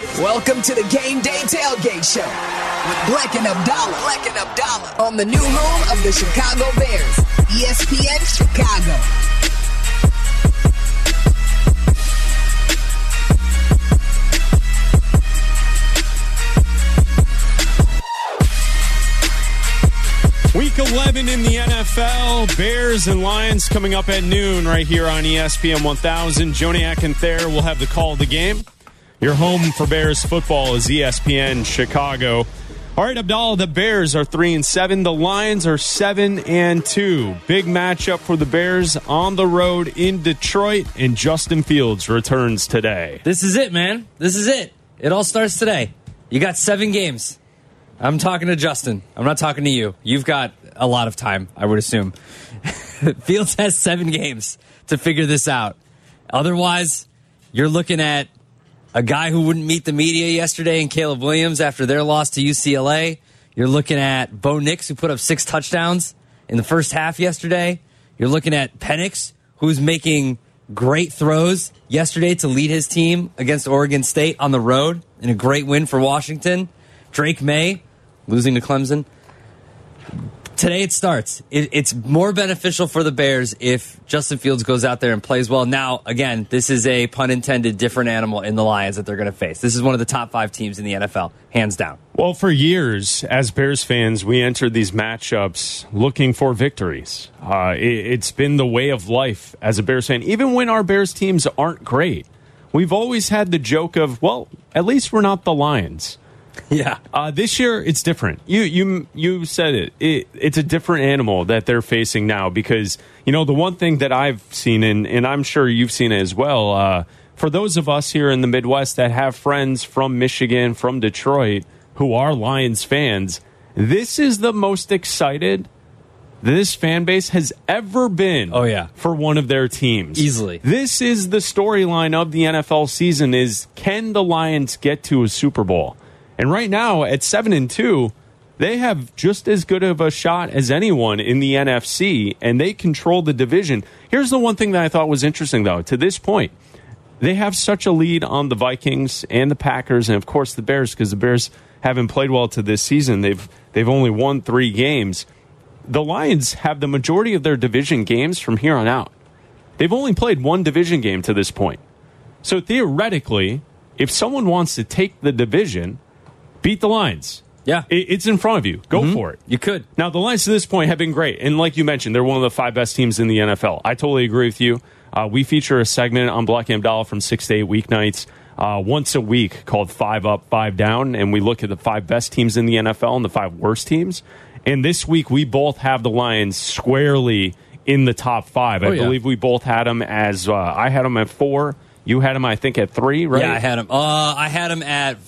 Welcome to the Game Day Tailgate Show with Bleck and Abdalla. Bleck and Abdalla on the new home of the Chicago Bears, ESPN Chicago. Week 11 in the NFL. Bears and Lions coming up at noon right here on ESPN 1000. Joniak and Thayer will have the call of the game. Your home for Bears football is ESPN Chicago. All right, Abdalla, the Bears are 3 and 7. The Lions are 7 and 2. Big matchup for the Bears on the road in Detroit, and Justin Fields returns today. This is it, man. This is it. It all starts today. You got seven games. I'm talking to Justin. I'm not talking to you. You've got a lot of time, I would assume. Fields has seven games to figure this out. Otherwise, you're looking at a guy who wouldn't meet the media yesterday and Caleb Williams after their loss to UCLA. You're looking at Bo Nix, who put up six touchdowns in the first half yesterday. You're looking at Penix, who's making great throws yesterday to lead his team against Oregon State on the road in a great win for Washington. Drake Maye losing to Clemson. Today it starts. It, it's more beneficial for the Bears if Justin Fields goes out there and plays well. Now, again, this is a pun intended different animal in the Lions that they're going to face. This is one of the top five teams in the NFL, hands down. Well, for years, as Bears fans, we entered these matchups looking for victories. Uh, it, it's been the way of life as a Bears fan. Even when our Bears teams aren't great, we've always had the joke of, well, at least we're not the Lions. Yeah. Uh, this year, it's different. You you you said it. it. It's a different animal that they're facing now because you know the one thing that I've seen, and and I'm sure you've seen it as well. Uh, for those of us here in the Midwest that have friends from Michigan, from Detroit, who are Lions fans, this is the most excited this fan base has ever been. Oh, yeah. for one of their teams Easily. This is the storyline of the NFL season: is can the Lions get to a Super Bowl? And right now, at seven and two, they have just as good of a shot as anyone in the NFC, and they control the division. Here's the one thing that I thought was interesting, though. To this point, they have such a lead on the Vikings and the Packers, and of course the Bears, because the Bears haven't played well to this season. They've they've only won three games. The Lions have the majority of their division games from here on out. They've only played one division game to this point. So theoretically, if someone wants to take the division, beat the Lions. Yeah. It- It's in front of you. Go for it. You could. Now, the Lions to this point have been great. And like you mentioned, they're one of the five best teams in the NFL. I totally agree with you. Uh, we feature a segment on Bleck and Abdalla from 6 to 8 weeknights uh, once a week called Five Up, Five Down. And we look at the five best teams in the NFL and the five worst teams. And this week, we both have the Lions squarely in the top five. I Oh, yeah. believe we both had them as uh, I had them at four. You had them, I think, at three, right? Yeah, I had them. Uh, I had him at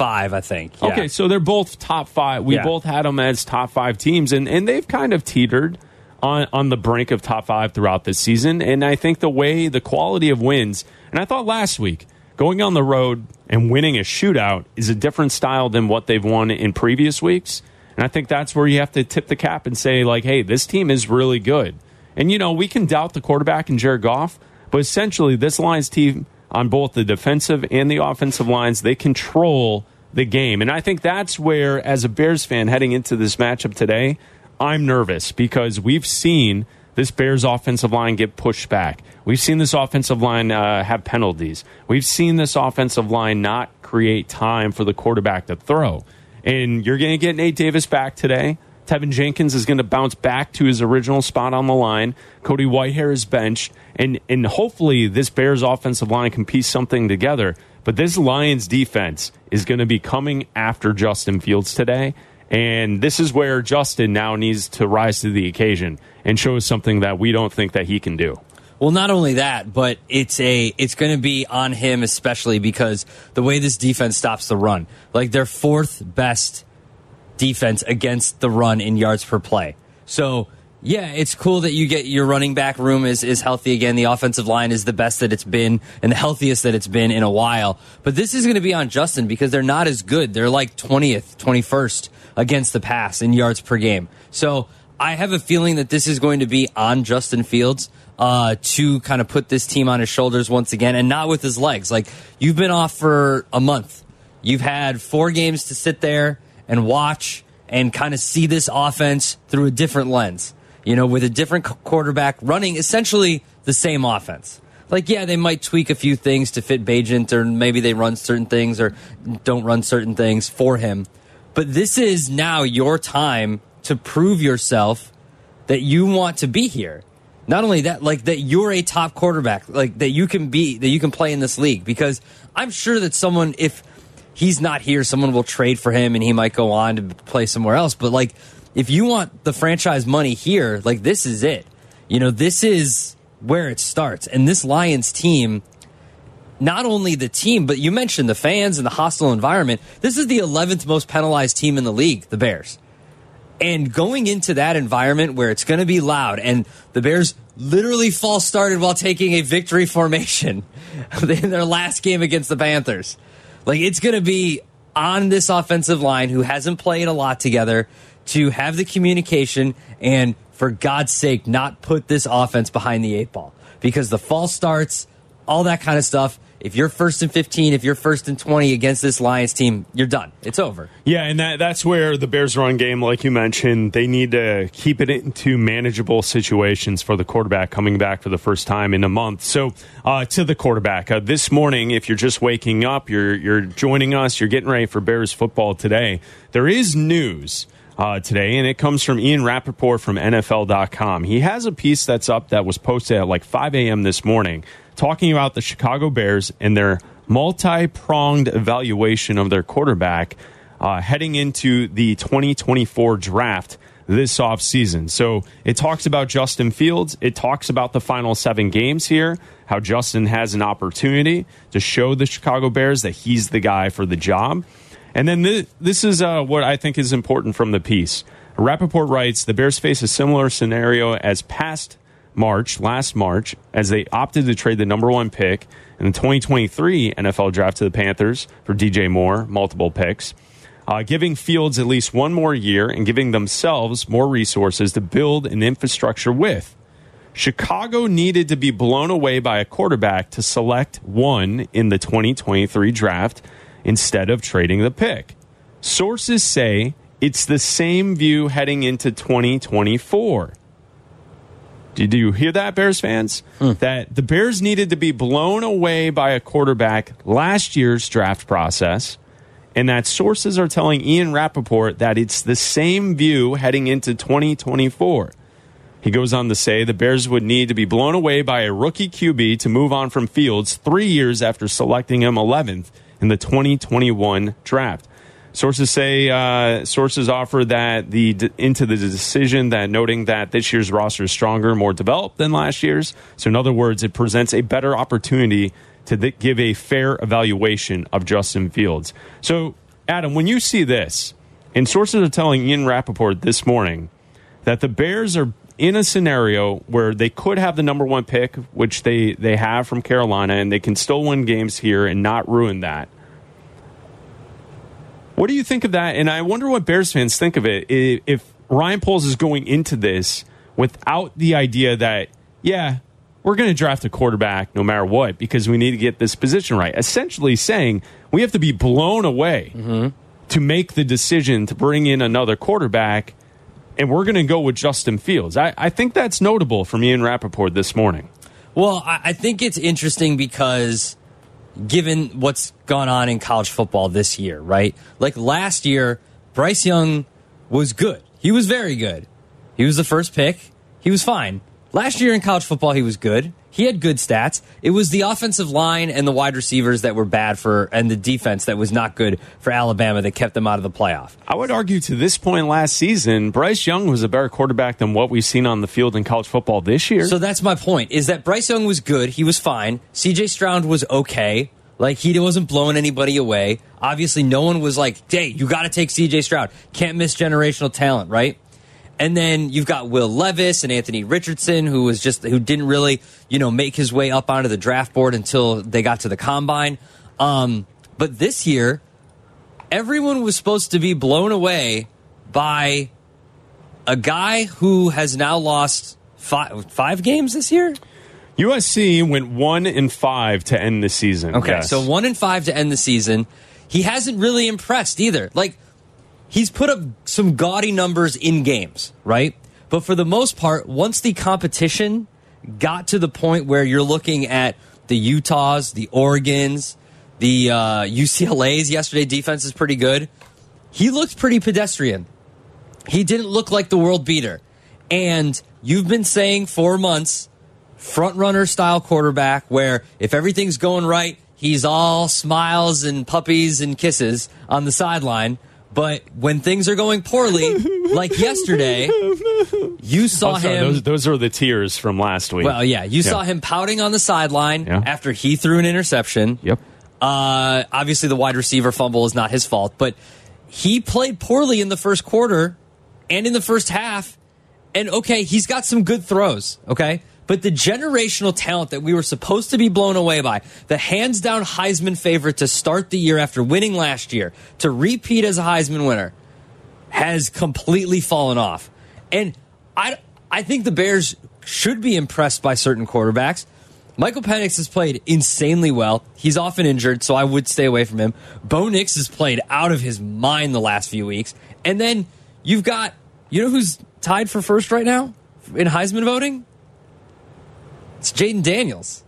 five, I think. Yeah. Okay, so they're both top five. We Yeah. both had them as top five teams, and, and they've kind of teetered on, on the brink of top five throughout this season. And I think the way, the quality of wins, and I thought last week, going on the road and winning a shootout is a different style than what they've won in previous weeks. And I think that's where you have to tip the cap and say, like, hey, this team is really good. And, you know, we can doubt the quarterback and Jared Goff, but essentially, this Lions team on both the defensive and the offensive lines, they control the game. And I think that's where, as a Bears fan heading into this matchup today, I'm nervous because we've seen this Bears offensive line get pushed back. We've seen this offensive line uh, have penalties. We've seen this offensive line not create time for the quarterback to throw. And you're going to get Nate Davis back today. Teven Jenkins is going to bounce back to his original spot on the line. Cody Whitehair is benched. And, and hopefully, this Bears offensive line can piece something together. But this Lions defense is going to be coming after Justin Fields today. And this is where Justin now needs to rise to the occasion and show us something that we don't think that he can do. Well, not only that, but it's a it's going to be on him especially because the way this defense stops the run, like their fourth best defense against the run in yards per play. So yeah, it's cool that you get your running back room is, is healthy again. The offensive line is the best that it's been and the healthiest that it's been in a while. But this is going to be on Justin because they're not as good. They're like 20th, 21st against the pass in yards per game. So I have a feeling that this is going to be on Justin Fields uh, to kind of put this team on his shoulders once again and not with his legs. Like, you've been off for a month. You've had four games to sit there and watch and kind of see this offense through a different lens, you know, with a different quarterback running essentially the same offense. Like, yeah, they might tweak a few things to fit Bagent, or maybe they run certain things or don't run certain things for him. But this is now your time to prove yourself that you want to be here. Not only that, like that you're a top quarterback, like that you can be, that you can play in this league. Because I'm sure that someone, if he's not here, someone will trade for him and he might go on to play somewhere else. But like, if you want the franchise money here, like this is it. You know, this is where it starts. And this Lions team, not only the team, but you mentioned the fans and the hostile environment. This is the 11th most penalized team in the league, the Bears. And going into that environment where it's going to be loud and the Bears literally false started while taking a victory formation in their last game against the Panthers. Like it's going to be on this offensive line who hasn't played a lot together to have the communication and for God's sake not put this offense behind the eight ball. Because the false starts, all that kind of stuff if you're first and 15, if you're first and 20 against this Lions team, you're done. It's over. Yeah, and that, that's where the Bears run game, like you mentioned, they need to keep it into manageable situations for the quarterback coming back for the first time in a month. So, uh, to the quarterback, uh, this morning, if you're just waking up, you're, you're joining us, you're getting ready for Bears football today, there is news. Uh, today, and it comes from Ian Rapoport from NFL.com. He has a piece that's up that was posted at like 5 a.m. this morning talking about the Chicago Bears and their multi pronged evaluation of their quarterback uh, heading into the 2024 draft this offseason. So it talks about Justin Fields. It talks about the final seven games here, how Justin has an opportunity to show the Chicago Bears that he's the guy for the job. And then this, this is uh, what I think is important from the piece. Rapoport writes The Bears face a similar scenario as past March, last March, as they opted to trade the number one pick in the 2023 NFL draft to the Panthers for DJ Moore, multiple picks, uh, giving Fields at least one more year and giving themselves more resources to build an infrastructure with. Chicago needed to be blown away by a quarterback to select one in the 2023 draft instead of trading the pick. Sources say it's the same view heading into 2024. Did you hear that, Bears fans? Hmm. That the Bears needed to be blown away by a quarterback last year's draft process, and that sources are telling Ian Rapoport that it's the same view heading into 2024. He goes on to say the Bears would need to be blown away by a rookie QB to move on from Fields three years after selecting him 11th in the 2021 draft. Sources say uh, sources offer that the into the decision that noting that this year's roster is stronger, more developed than last year's. So, in other words, it presents a better opportunity to th- give a fair evaluation of Justin Fields. So, Adam, when you see this, and sources are telling Ian Rapoport this morning that the Bears are in a scenario where they could have the number one pick, which they, they have from Carolina, and they can still win games here and not ruin that. What do you think of that? And I wonder what Bears fans think of it. If Ryan Poles is going into this without the idea that, yeah, we're going to draft a quarterback no matter what because we need to get this position right. Essentially saying we have to be blown away mm-hmm. to make the decision to bring in another quarterback, and we're going to go with Justin Fields. I, I think that's notable from Ian Rapoport this morning. Well, I think it's interesting because given what's gone on in college football this year, right? Like last year, Bryce Young was good. He was very good. He was the first pick. He was fine. Last year in college football, he was good. He had good stats. It was the offensive line and the wide receivers that were bad for, and the defense that was not good for Alabama that kept them out of the playoff. I would argue to this point last season, Bryce Young was a better quarterback than what we've seen on the field in college football this year. So that's my point: is that Bryce Young was good. He was fine. C.J. Stroud was okay. Like he wasn't blowing anybody away. Obviously, no one was like, "Hey, you got to take C.J. Stroud. Can't miss generational talent, right?" And then you've got Will Levis and Anthony Richardson, who was just who didn't really, you know, make his way up onto the draft board until they got to the combine. Um, but this year, everyone was supposed to be blown away by a guy who has now lost five five games this year. USC went one and five to end the season. Okay, Yes. so one and five to end the season. He hasn't really impressed either. Like he's put up some gaudy numbers in games, right? But for the most part, once the competition got to the point where you're looking at the Utahs, the Oregons, the uh, UCLA's yesterday defense is pretty good. He looked pretty pedestrian. He didn't look like the world beater. And you've been saying for months, front runner style quarterback, where if everything's going right, he's all smiles and puppies and kisses on the sideline. But when things are going poorly, like yesterday, you saw Oh, sorry, him. those, those are the tears from last week. well, yeah, you saw him pouting on the sideline Yeah. after he threw an interception. Yep. Uh, obviously, the wide receiver fumble is not his fault, but he played poorly in the first quarter and in the first half. And okay, he's got some good throws, okay? But the generational talent that we were supposed to be blown away by, the hands down Heisman favorite to start the year after winning last year, to repeat as a Heisman winner, has completely fallen off. And I, I think the Bears should be impressed by certain quarterbacks. Michael Penix has played insanely well. He's often injured, so I would stay away from him. Bo Nix has played out of his mind the last few weeks. And then you've got, you know who's tied for first right now in Heisman voting? It's Jayden Daniels.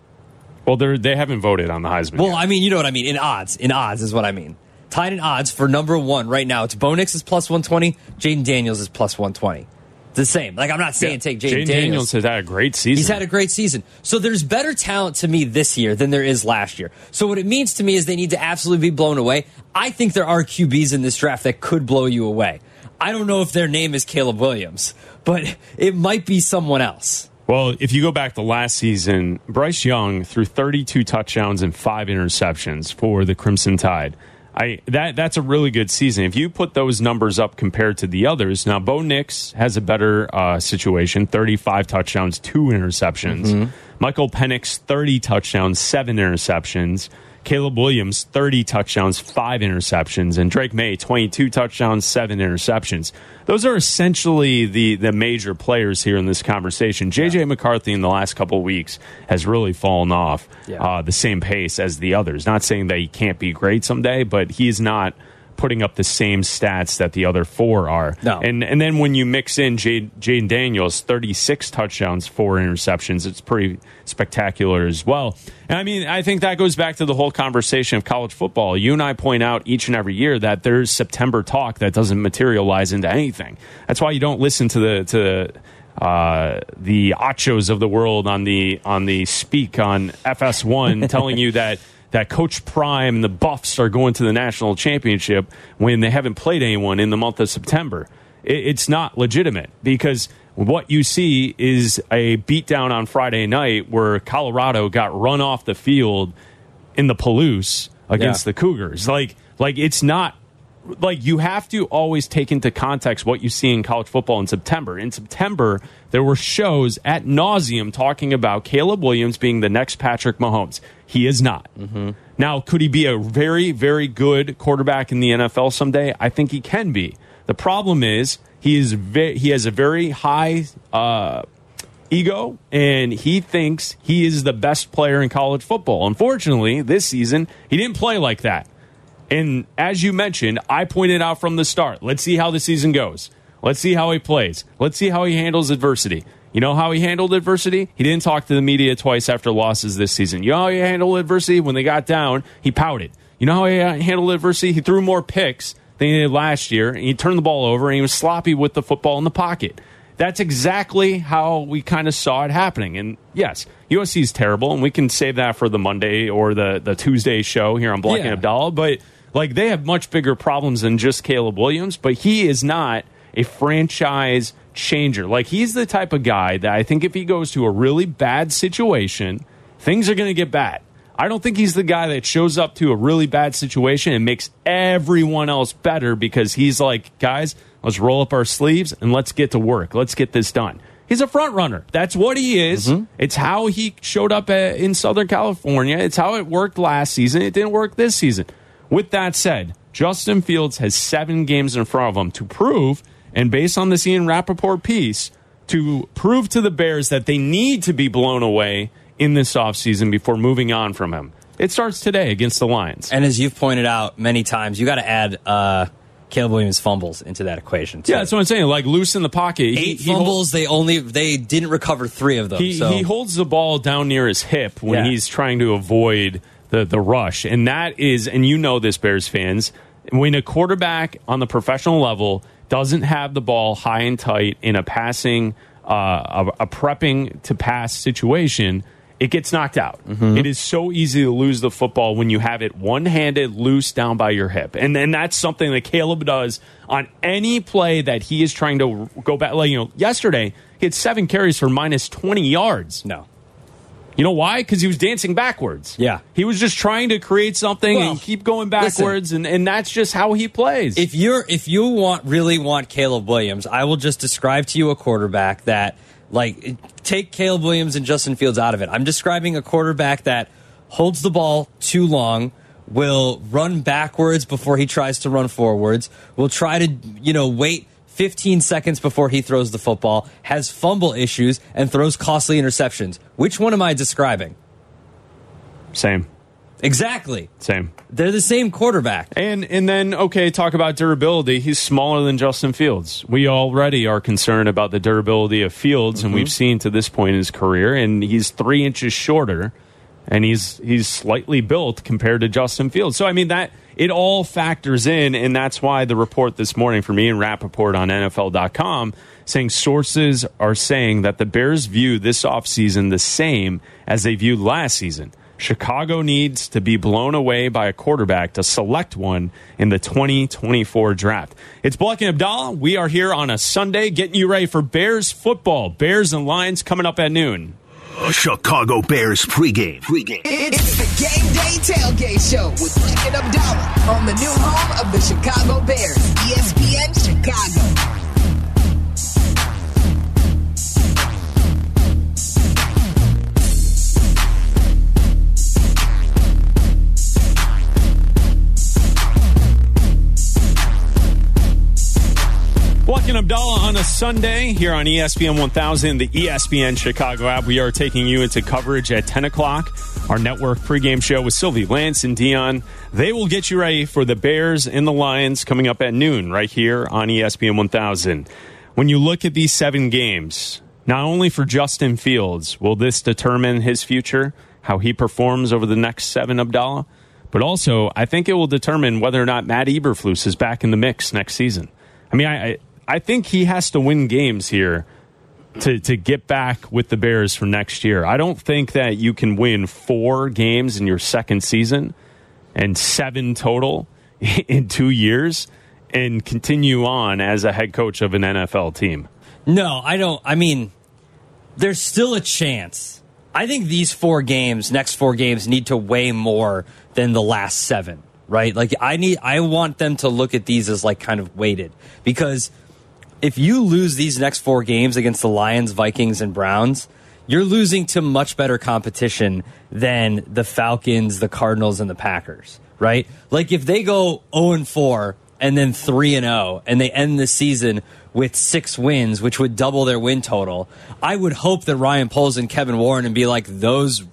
Well, they they haven't voted on the Heisman. Well, yet. I mean, you know what I mean. In odds, in odds is what I mean. Tied in odds for number one right now. It's Bo Nix is plus one twenty. Jayden Daniels is plus one twenty. The same. Like I'm not saying take Jayden Jayden Daniels. Daniels has had a great season. He's had a great season. So there's better talent to me this year than there is last year. So what it means to me is they need to absolutely be blown away. I think there are QBs in this draft that could blow you away. I don't know if their name is Caleb Williams, but it might be someone else. Well, if you go back to last season, Bryce Young threw 32 touchdowns and five interceptions for the Crimson Tide. I that that's a really good season. If you put those numbers up compared to the others, now Bo Nix has a better uh, situation: 35 touchdowns, two interceptions. Michael Penix 30 touchdowns, seven interceptions. Caleb Williams, 30 touchdowns, five interceptions, and Drake Maye, 22 touchdowns, seven interceptions. Those are essentially the, the major players here in this conversation. JJ McCarthy in the last couple of weeks has really fallen off Yeah. uh, the same pace as the others. Not saying that he can't be great someday, but he's not putting up the same stats that the other four are. No. And and then when you mix in Jade, Jayden Daniels, 36 touchdowns, four interceptions, it's pretty spectacular as well. And I mean, I think that goes back to the whole conversation of college football. You and I point out each and every year that there's September talk that doesn't materialize into anything. That's why you don't listen to the to uh, the achos of the world on the on the speak on FS1 telling you that that Coach Prime and the Buffs are going to the national championship when they haven't played anyone in the month of September. It, it's not legitimate because what you see is a beatdown on Friday night where Colorado got run off the field in the Palouse against Yeah. the Cougars. Like, like it's not like you have to always take into context what you see in college football in September. In September, there were shows at nauseum talking about Caleb Williams being the next Patrick Mahomes. He is not. Now, could he be a very, very good quarterback in the NFL someday? I think he can be. The problem is he is ve- he has a very high uh, ego and he thinks he is the best player in college football. Unfortunately, this season he didn't play like that. And as you mentioned, I pointed out from the start. Let's see how the season goes. Let's see how he plays. Let's see how he handles adversity. You know how he handled adversity? He didn't talk to the media twice after losses this season. You know how he handled adversity? When they got down, he pouted. You know how he uh, handled adversity? He threw more picks than he did last year. And he turned the ball over and he was sloppy with the football in the pocket. That's exactly how we kind of saw it happening. And yes, USC is terrible, and we can save that for the Monday or the, the Tuesday show here on Bleck and Abdalla. But like they have much bigger problems than just Caleb Williams, but he is not a franchise changer. Like he's the type of guy that I think if he goes to a really bad situation, things are going to get bad. I don't think he's the guy that shows up to a really bad situation and makes everyone else better because he's like, guys, let's roll up our sleeves and let's get to work. Let's get this done. He's a front runner. That's what he is. It's how he showed up uh, in Southern California. It's how it worked last season. It didn't work this season. With that said, Justin Fields has seven games in front of him to prove and based on this Ian Rapoport piece, to prove to the Bears that they need to be blown away in this offseason before moving on from him. It starts today against the Lions. And as you've pointed out many times, you got to add uh, Caleb Williams fumbles into that equation. Too. Yeah, that's what I'm saying. Like loose in the pocket. Eight He- he fumbles. they only they didn't recover three of them. He, so. he holds the ball down near his hip when Yeah. he's trying to avoid the, the rush. And that is, and you know this, Bears fans, when a quarterback on the professional level doesn't have the ball high and tight in a passing, uh, a, a prepping to pass situation, it gets knocked out. Mm-hmm. It is so easy to lose the football when you have it one handed loose down by your hip. And then that's something that Caleb does on any play that he is trying to go back. Like, you know, yesterday, he had seven carries for minus 20 yards. no. You know why? Because he was dancing backwards. Yeah. He was just trying to create something Well, and keep going backwards, and, and that's just how he plays. If you're if you want really want Caleb Williams, I will just describe to you a quarterback that like take Caleb Williams and Justin Fields out of it. I'm describing a quarterback that holds the ball too long, will run backwards before he tries to run forwards, will try to, you know, wait 15 seconds before he throws the football, has fumble issues and throws costly interceptions. Which one am I describing? same, Exactly. same. They're the same quarterback. And and then okay, talk about durability. He's smaller than Justin Fields. We already are concerned about the durability of Fields, and mm-hmm. we've seen to this point in his career, and he's three inches shorter, and he's he's slightly built compared to Justin Fields. So I mean that it all factors in, and that's why the report this morning from Ian Rapoport on NFL.com saying sources are saying that the Bears view this offseason the same as they viewed last season. Chicago needs to be blown away by a quarterback to select one in the 2024 draft. It's Bleck and Abdalla. We are here on a Sunday getting you ready for Bears football. Bears and Lions coming up at noon. Chicago Bears pregame. Pregame. It's the Game Day Tailgate Show with Bleck and Abdalla on the new home of the Chicago Bears, ESPN Chicago. And Abdalla on a Sunday here on ESPN 1000, the ESPN Chicago app. We are taking you into coverage at 10 o'clock. Our network pregame show with Sylvie, Lance, and Dion. They will get you ready for the Bears and the Lions coming up at noon right here on ESPN 1000. When you look at these seven games, not only for Justin Fields will this determine his future, how he performs over the next seven, Abdalla, but also I think it will determine whether or not Matt Eberflus is back in the mix next season. I mean, I I, I think he has to win games here to to get back with the Bears for next year. I don't think that you can win four games in your second season and seven total in two years and continue on as a head coach of an NFL team. No, I don't. I mean, there's still a chance. I think these four games, next four games, need to weigh more than the last seven, right? Like, I need, I want them to look at these as like kind of weighted because if you lose these next four games against the Lions, Vikings, and Browns, you're losing to much better competition than the Falcons, the Cardinals, and the Packers, right? Like if they go 0 and 4 and then 3 and 0 and they end the season with six wins, which would double their win total, I would hope that Ryan Poles and Kevin Warren and be like, those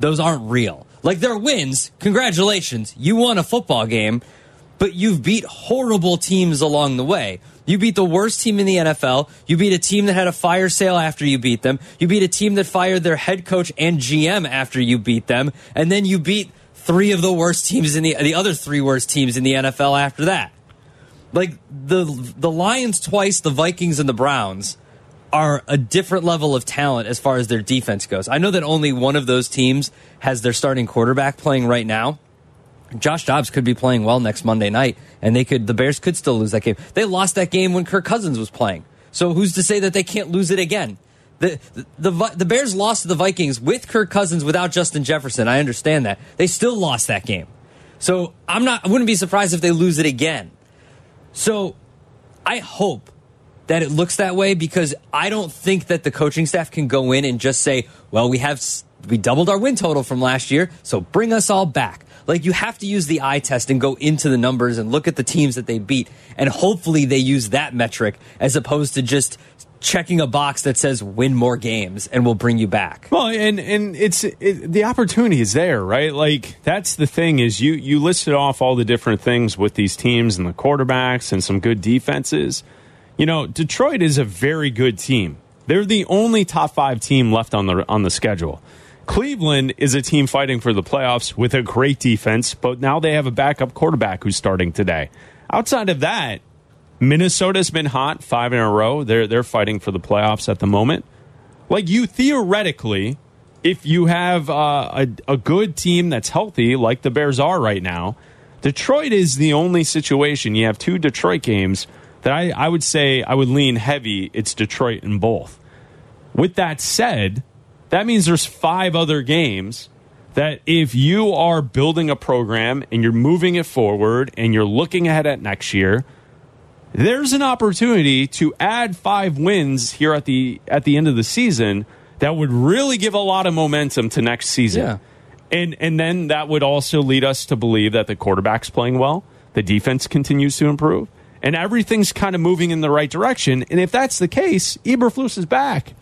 those aren't real. Like they're wins. Congratulations. You won a football game, but you've beat horrible teams along the way. You beat the worst team in the NFL. You beat a team that had a fire sale after you beat them. You beat a team that fired their head coach and GM after you beat them. And then you beat three of the worst teams in the the other three worst teams in the NFL after that. Like the the Lions twice, the Vikings and the Browns are a different level of talent as far as their defense goes. I know that only one of those teams has their starting quarterback playing right now. Josh Dobbs could be playing well next Monday night, and they could the Bears could still lose that game. They lost that game when Kirk Cousins was playing. So who's to say that they can't lose it again? The, the the the Bears lost to the Vikings with Kirk Cousins without Justin Jefferson. I understand that. They still lost that game. So I'm not I wouldn't be surprised if they lose it again. So I hope that it looks that way because I don't think that the coaching staff can go in and just say, "Well, we have we doubled our win total from last year, so bring us all back." Like you have to use the eye test and go into the numbers and look at the teams that they beat, and hopefully they use that metric as opposed to just checking a box that says win more games and we'll bring you back. Well, and and it's it, the opportunity is there, right? Like that's the thing is you you listed off all the different things with these teams and the quarterbacks and some good defenses. You know, Detroit is a very good team. They're the only top 5 team left on the on the schedule. Cleveland is a team fighting for the playoffs with a great defense, but now they have a backup quarterback who's starting today. Outside of that, Minnesota's been hot five in a row. They're they're fighting for the playoffs at the moment. Like you theoretically, if you have uh, a a good team that's healthy, like the Bears are right now, Detroit is the only situation. You have two Detroit games that I, I would say I would lean heavy. It's Detroit in both. With that said, that means there's five other games that if you are building a program and you're moving it forward and you're looking ahead at next year there's an opportunity to add five wins here at the at the end of the season that would really give a lot of momentum to next season. Yeah. And and then that would also lead us to believe that the quarterback's playing well, the defense continues to improve, and everything's kind of moving in the right direction. And if that's the case, Eberflus is back.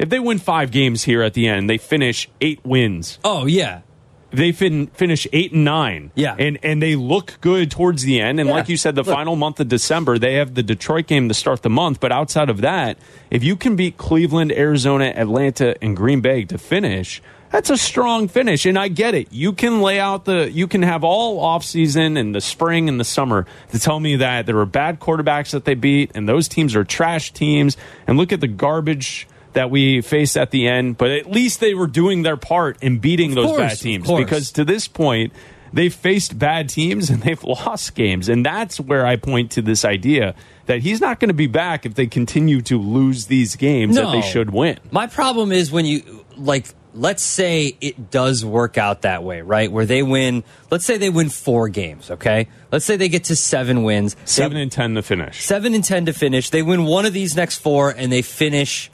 If they win five games here at the end, they finish eight wins Oh yeah. they fin- finish eight and nine. Yeah. and and they look good towards the end. And Yeah. like you said, the Look. final month of December, they have the Detroit game to start the month. But outside of that, if you can beat Cleveland, Arizona, Atlanta, and Green Bay to finish. That's a strong finish, and I get it. You can lay out the, you can have all offseason and the spring and the summer to tell me that there were bad quarterbacks that they beat, and those teams are trash teams, and look at the garbage that we faced at the end. But at least they were doing their part in beating those course, bad teams because to this point, they've faced bad teams and they've lost games. And that's where I point to this idea that he's not going to be back if they continue to lose these games that they should win. My problem is when you like let's say it does work out that way, right? Where they win, let's say they win 4 games, okay? Let's say they get to 7 wins. They- Seven and ten to finish. 7 and 10 to finish. They win one of these next 4 and they finish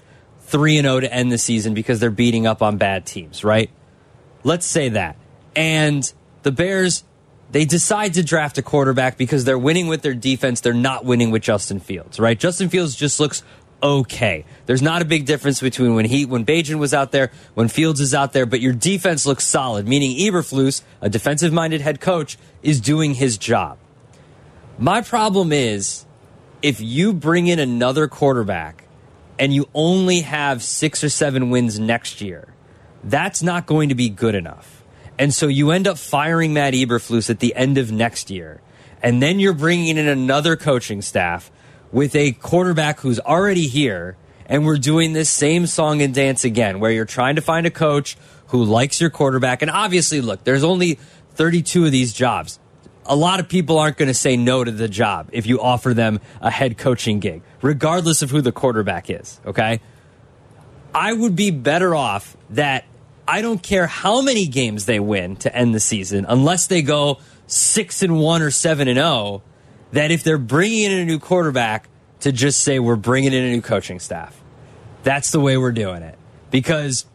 3 and 0 to end the season because they're beating up on bad teams, right? Let's say that. And the Bears they decide to draft a quarterback because they're winning with their defense, they're not winning with Justin Fields, right? Justin Fields just looks okay. There's not a big difference between when he when Bagent was out there, when Fields is out there, but your defense looks solid, meaning Eberflus, a defensive-minded head coach, is doing his job. My problem is if you bring in another quarterback and you only have 6 or 7 wins next year, that's not going to be good enough. And so you end up firing Matt Eberflus at the end of next year. And then you're bringing in another coaching staff with a quarterback who's already here. And we're doing this same song and dance again, where you're trying to find a coach who likes your quarterback. And obviously, look, there's only 32 of these jobs. A lot of people aren't going to say no to the job if you offer them a head coaching gig, regardless of who the quarterback is. Okay. I would be better off that I don't care how many games they win to end the season, unless they go six and one or seven and zero. That if they're bringing in a new quarterback, to just say we're bringing in a new coaching staff. That's the way we're doing it because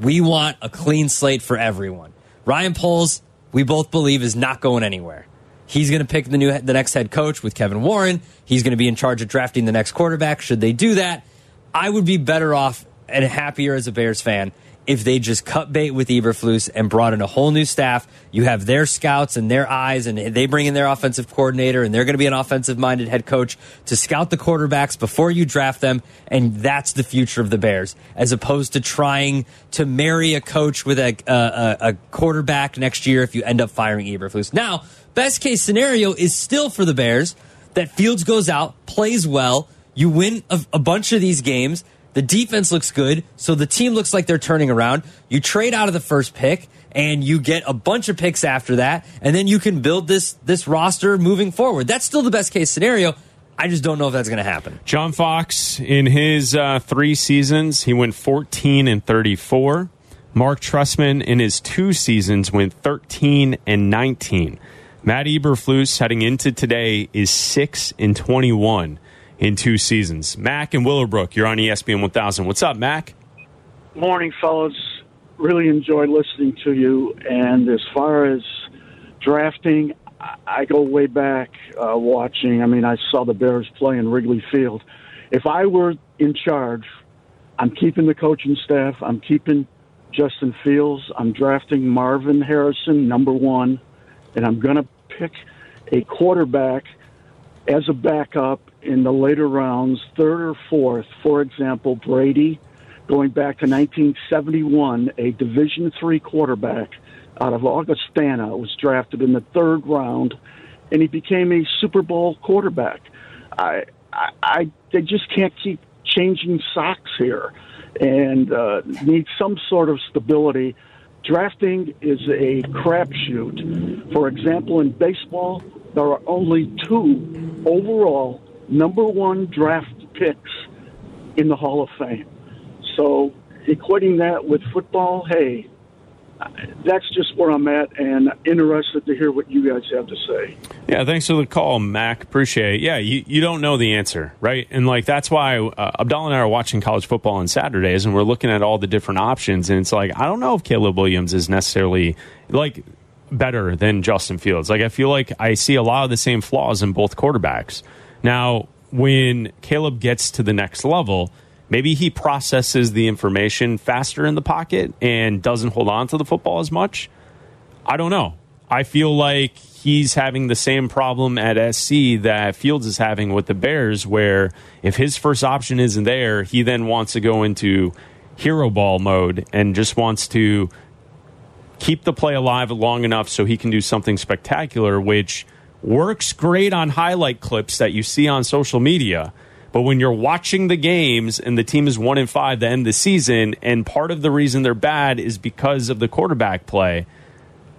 we want a clean slate for everyone. Ryan Poles, we both believe, is not going anywhere. He's going to pick the new the next head coach with Kevin Warren. He's going to be in charge of drafting the next quarterback. Should they do that, I would be better off and happier as a Bears fan if they just cut bait with Eberflus and brought in a whole new staff. You have their scouts and their eyes, and they bring in their offensive coordinator, and they're going to be an offensive minded head coach to scout the quarterbacks before you draft them. And that's the future of the Bears, as opposed to trying to marry a coach with a, a, a- quarterback next year if you end up firing Eberflus. Now, best case scenario is still for the Bears that Fields goes out, plays well, you win a, a bunch of these games. The defense looks good, so the team looks like they're turning around. You trade out of the first pick, and you get a bunch of picks after that, and then you can build this this roster moving forward. That's still the best case scenario. I just don't know if that's going to happen. John Fox, in his uh, three seasons, he went 14 and 34. Marc Trestman, in his two seasons, went 13 and 19. Matt Eberflus, heading into today, is 6 and 21 in two seasons. Mac and Willowbrook, you're on ESPN 1000. What's up, Mac? Morning, fellas. Really enjoy listening to you. And as far as drafting, I- I go way back uh, watching. I mean, I saw the Bears play in Wrigley Field. If I were in charge, I'm keeping the coaching staff. I'm keeping Justin Fields. I'm drafting Marvin Harrison, number one, and I'm going to pick a quarterback as a backup in the later rounds, third or fourth. For example, Brady, going back to 1971, a Division three quarterback out of Augustana was drafted in the third round, and he became a Super Bowl quarterback. I, I, I they just can't keep changing socks here, and uh, need some sort of stability. Drafting is a crapshoot. For example, in baseball, there are only two overall number one draft picks in the Hall of Fame. So, equating that with football, hey, that's just where I'm at, and interested to hear what you guys have to say. Yeah, thanks for the call, Mac. Appreciate it. Yeah, you, you don't know the answer, right? And like that's why uh, Abdalla and I are watching college football on Saturdays, and we're looking at all the different options. And it's like I don't know if Caleb Williams is necessarily like better than Justin Fields. Like I feel like I see a lot of the same flaws in both quarterbacks. Now, when Caleb gets to the next level, maybe he processes the information faster in the pocket and doesn't hold on to the football as much. I don't know. I feel like he's having the same problem at SC that Fields is having with the Bears, where if his first option isn't there, he then wants to go into hero ball mode and just wants to keep the play alive long enough so he can do something spectacular, which works great on highlight clips that you see on social media. But when you're watching the games and the team is one in five to end the season, and part of the reason they're bad is because of the quarterback play,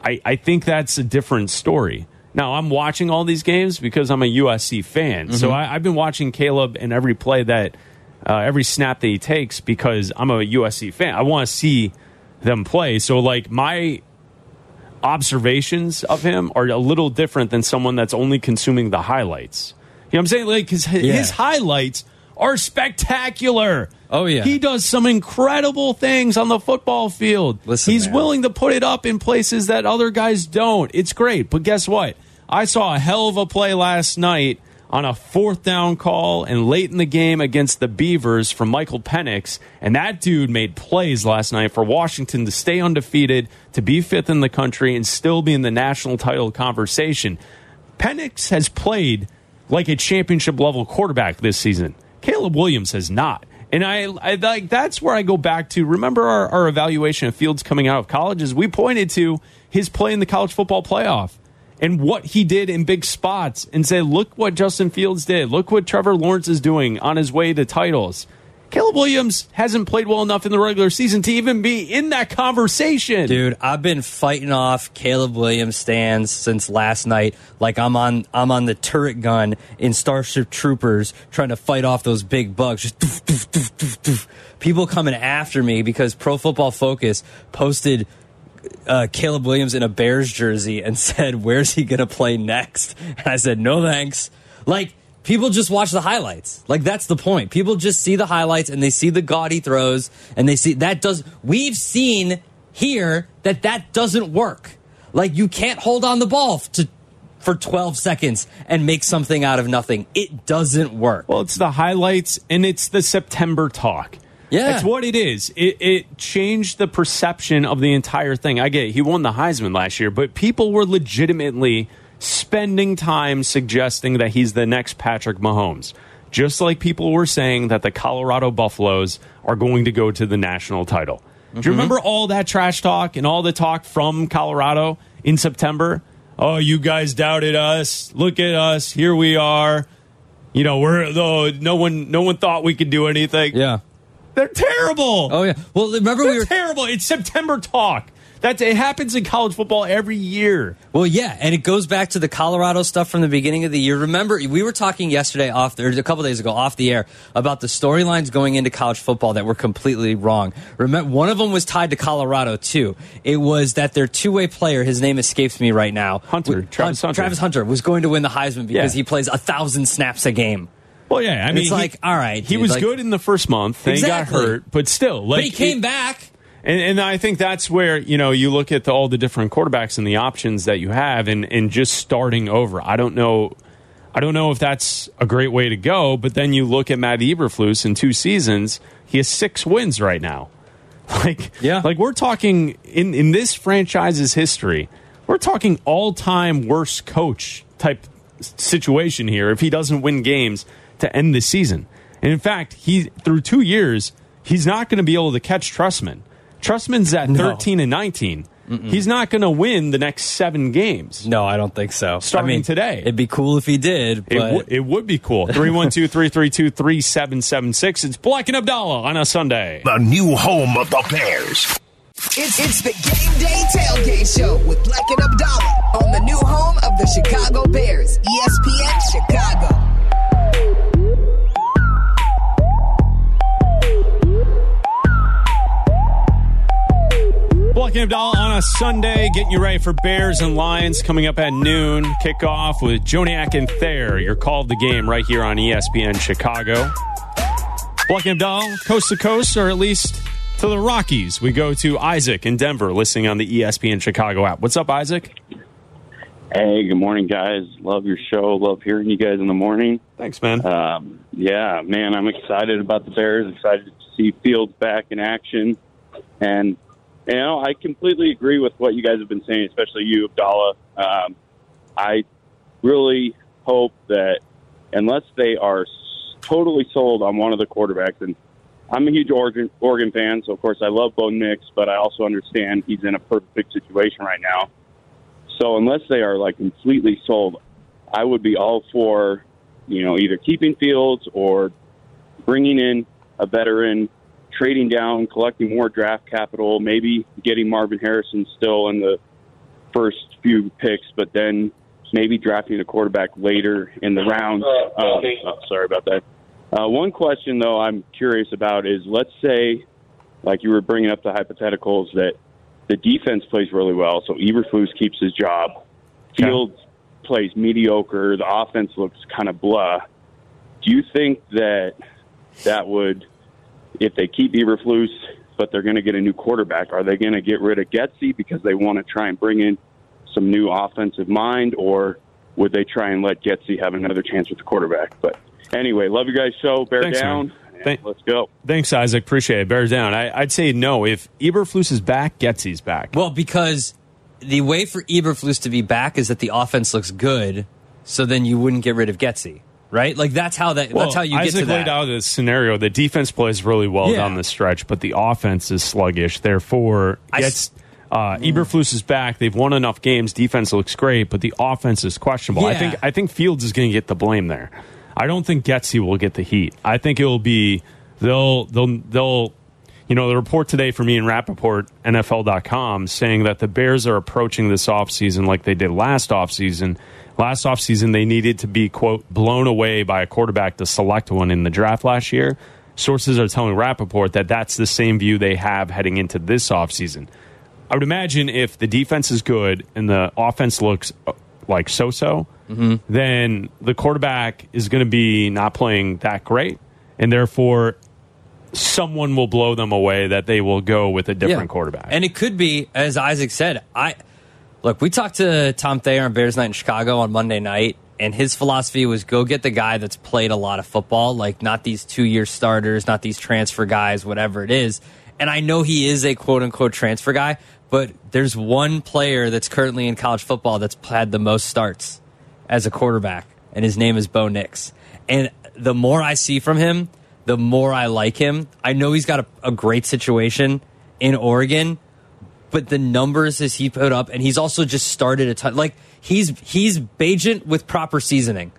I, I think that's a different story. Now, I'm watching all these games because I'm a USC fan. So I, I've been watching Caleb in every play that, uh, every snap that he takes because I'm a USC fan. I want to see them play. So, like, my observations of him are a little different than someone that's only consuming the highlights. You know what I'm saying? Like, his, Yeah. his highlights are spectacular. Oh, yeah. He does some incredible things on the football field. Listen, He's man. willing to put it up in places that other guys don't. It's great. But guess what? I saw a hell of a play last night on a fourth down call and late in the game against the Beavers from Michael Penix. And that dude made plays last night for Washington to stay undefeated, to be fifth in the country, and still be in the national title conversation. Penix has played like a championship level quarterback this season. Caleb Williams has not. And I, I like that's where I go back to. Remember our, our evaluation of Fields coming out of college is we pointed to his play in the college football playoff and what he did in big spots and say, look what Justin Fields did. Look what Trevor Lawrence is doing on his way to titles. Caleb Williams hasn't played well enough in the regular season to even be in that conversation. Dude, I've been fighting off Caleb Williams stands since last night. Like I'm on I'm on the turret gun in Starship Troopers trying to fight off those big bugs. Just doof, doof, doof, people coming after me because Pro Football Focus posted uh, Caleb Williams in a Bears jersey and said, "Where's he gonna play next?" And I said, "No thanks." Like people just watch the highlights. Like that's the point. People just see the highlights and they see the gaudy throws and they see that does. We've seen here that that doesn't work. Like you can't hold on the ball to for 12 seconds and make something out of nothing. It doesn't work. Well, it's the highlights and it's the September talk. Yeah. That's what it is. It, it changed the perception of the entire thing. I get it. He won the Heisman last year, but people were legitimately spending time suggesting that he's the next Patrick Mahomes. Just like people were saying that the Colorado Buffaloes are going to go to the national title. Do you mm-hmm. remember all that trash talk and all the talk from Colorado in September? Oh, you guys doubted us. Look at us. Here we are. You know, we're though no one no one thought we could do anything. Yeah. They're terrible. Oh yeah. Well, remember They're we were terrible. It's September talk. That's it happens in college football every year. Well, yeah, and it goes back to the Colorado stuff from the beginning of the year. Remember, we were talking yesterday off, or a couple days ago off the air about the storylines going into college football that were completely wrong. Remember, one of them was tied to Colorado too. It was that their two-way player, his name escapes me right now, Hunter, Travis Hunter. Travis Hunter was going to win the Heisman because Yeah. he plays a thousand snaps a game. Well, yeah, I mean, It's like, all right, he dude, was like- good in the first month. Then he got hurt, but still, like But he came it- back. And, and I think that's where you know you look at the, all the different quarterbacks and the options that you have, and and just starting over. I don't know, I don't know if that's a great way to go. But then you look at Matt Eberflus in two seasons, he has six wins right now. Like Yeah. like we're talking in in this franchise's history, we're talking all time worst coach type situation here if he doesn't win games to end the season. And in fact, he through two years, he's not going to be able to catch Trestman. Trestman's at No. thirteen and 19 He's not going to win the next seven games. No, I don't think so. Starting I mean, today. it'd be cool if he did, It, w- it would be cool. 312 332 3776. It's Bleck and Abdalla on a Sunday. The new home of the Bears. It's, it's the Game Day Tailgate Show with Bleck and Abdalla on the new home of the Chicago Bears, ESPN Chicago. Bleck and Abdalla on a Sunday, getting you ready for Bears and Lions coming up at noon. Kickoff with Joniak and Thayer. Your call of the game right here on ESPN Chicago. Bleck and Abdalla, coast to coast, or at least to the Rockies. We go to Isaac in Denver, listening on the ESPN Chicago app. What's up, Isaac? Hey, good morning, guys. Love your show. Love hearing you guys in the morning. Thanks, man. Um, yeah, man, I'm excited about the Bears. Excited to see Fields back in action, and you know, I completely agree with what you guys have been saying, especially you, Abdalla. Um, I really hope that unless they are totally sold on one of the quarterbacks, and I'm a huge Oregon, Oregon fan, so of course I love Bo Nix, but I also understand he's in a perfect situation right now. So unless they are like completely sold, I would be all for, you know, either keeping Fields or bringing in a veteran, trading down, collecting more draft capital, maybe getting Marvin Harrison still in the first few picks, but then maybe drafting a quarterback later in the rounds. Uh, oh, sorry about that. Uh, one question though I'm curious about is let's say, like you were bringing up the hypotheticals that the defense plays really well, so Eberflus keeps his job. Okay. Fields plays mediocre. The offense looks kind of blah. Do you think that that would, if they keep Eberflus, but they're going to get a new quarterback, are they going to get rid of Getsy because they want to try and bring in some new offensive mind, or would they try and let Getsy have another chance with the quarterback? But anyway, love you guys' show. Bear Thanks, down. and Thank- Let's go. Thanks, Isaac. Appreciate it. Bears down. I, I'd say no. If Eberflus is back, Getsy's back. well, because the way for Eberflus to be back is that the offense looks good, so then you wouldn't get rid of Getsy, right? Like that's how that that's how you Isaac get to that. laid out this scenario. The defense plays really well Yeah. down the stretch, but the offense is sluggish. Therefore, gets uh, Eberflus is back. They've won enough games. Defense looks great, but the offense is questionable. I think I think Fields is going to get the blame there. I don't think Getsy will get the heat. I think it will be they'll they'll they'll you know the report today from Ian Rapoport NFL.com saying that the Bears are approaching this offseason like they did last offseason. Last offseason they needed to be quote blown away by a quarterback to select one in the draft last year. Sources are telling Rapoport that that's the same view they have heading into this offseason. I would imagine if the defense is good and the offense looks uh, like so-so, then the quarterback is going to be not playing that great, and therefore someone will blow them away that they will go with a different quarterback. And it could be, as Isaac said, I look, we talked to Tom Thayer on Bears Night in Chicago on Monday night, and his philosophy was go get the guy that's played a lot of football, like not these two year starters, not these transfer guys, whatever it is. And I know he is a quote unquote transfer guy, but there's one player that's currently in college football that's had the most starts as a quarterback, and his name is Bo Nix. And the more I see from him, the more I like him. I know he's got a, a great situation in Oregon, but the numbers as he put up, and he's also just started a ton. Like he's he's Bagent with proper seasoning,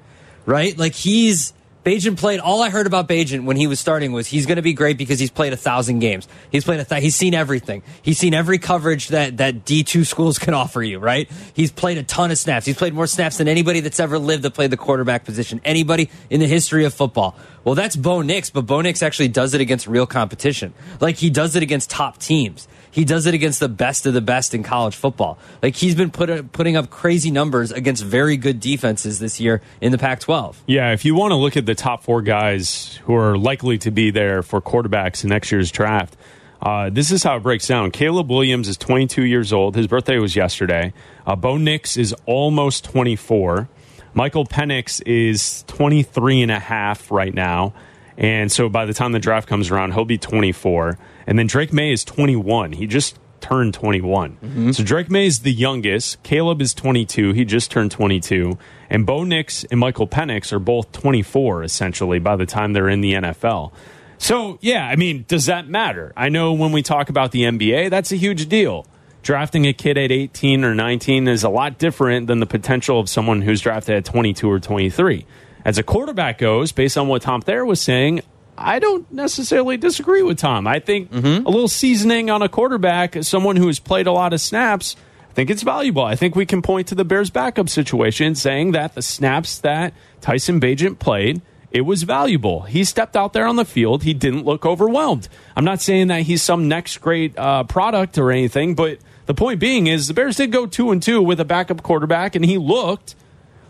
right? Like he's Bagent played. All I heard about Bagent when he was starting was he's going to be great because he's played a thousand games. He's played a th- he's seen everything. He's seen every coverage that that D two schools can offer you, right? He's played a ton of snaps. He's played more snaps than anybody that's ever lived that played the quarterback position. Anybody in the history of football. Well, that's Bo Nix, but Bo Nix actually does it against real competition. Like he does it against top teams. He does it against the best of the best in college football. Like he's been put, putting up crazy numbers against very good defenses this year in the Pac-12. Yeah, if you want to look at the top four guys who are likely to be there for quarterbacks in next year's draft, Uh, this is how it breaks down. Caleb Williams is 22 years old. His birthday was yesterday. Uh, Bo Nix is almost 24. Michael Penix is 23 and a half right now. And so by the time the draft comes around, he'll be 24. And then Drake Maye is 21. He just turned 21. Mm-hmm. So Drake Maye is the youngest. Caleb is 22. He just turned 22. And Bo Nix and Michael Penix are both 24, essentially, by the time they're in the NFL. So, yeah, I mean, does that matter? I know when we talk about the NBA, that's a huge deal. Drafting a kid at 18 or 19 is a lot different than the potential of someone who's drafted at 22 or 23. As a quarterback goes, based on what Tom Thayer was saying, I don't necessarily disagree with Tom. I think a little seasoning on a quarterback, someone who has played a lot of snaps, I think it's valuable. I think we can point to the Bears' backup situation saying that the snaps that Tyson Bagent played, it was valuable. He stepped out there on the field. He didn't look overwhelmed. I'm not saying that he's some next great uh, product or anything, but the point being is the Bears did go two and two with a backup quarterback, and he looked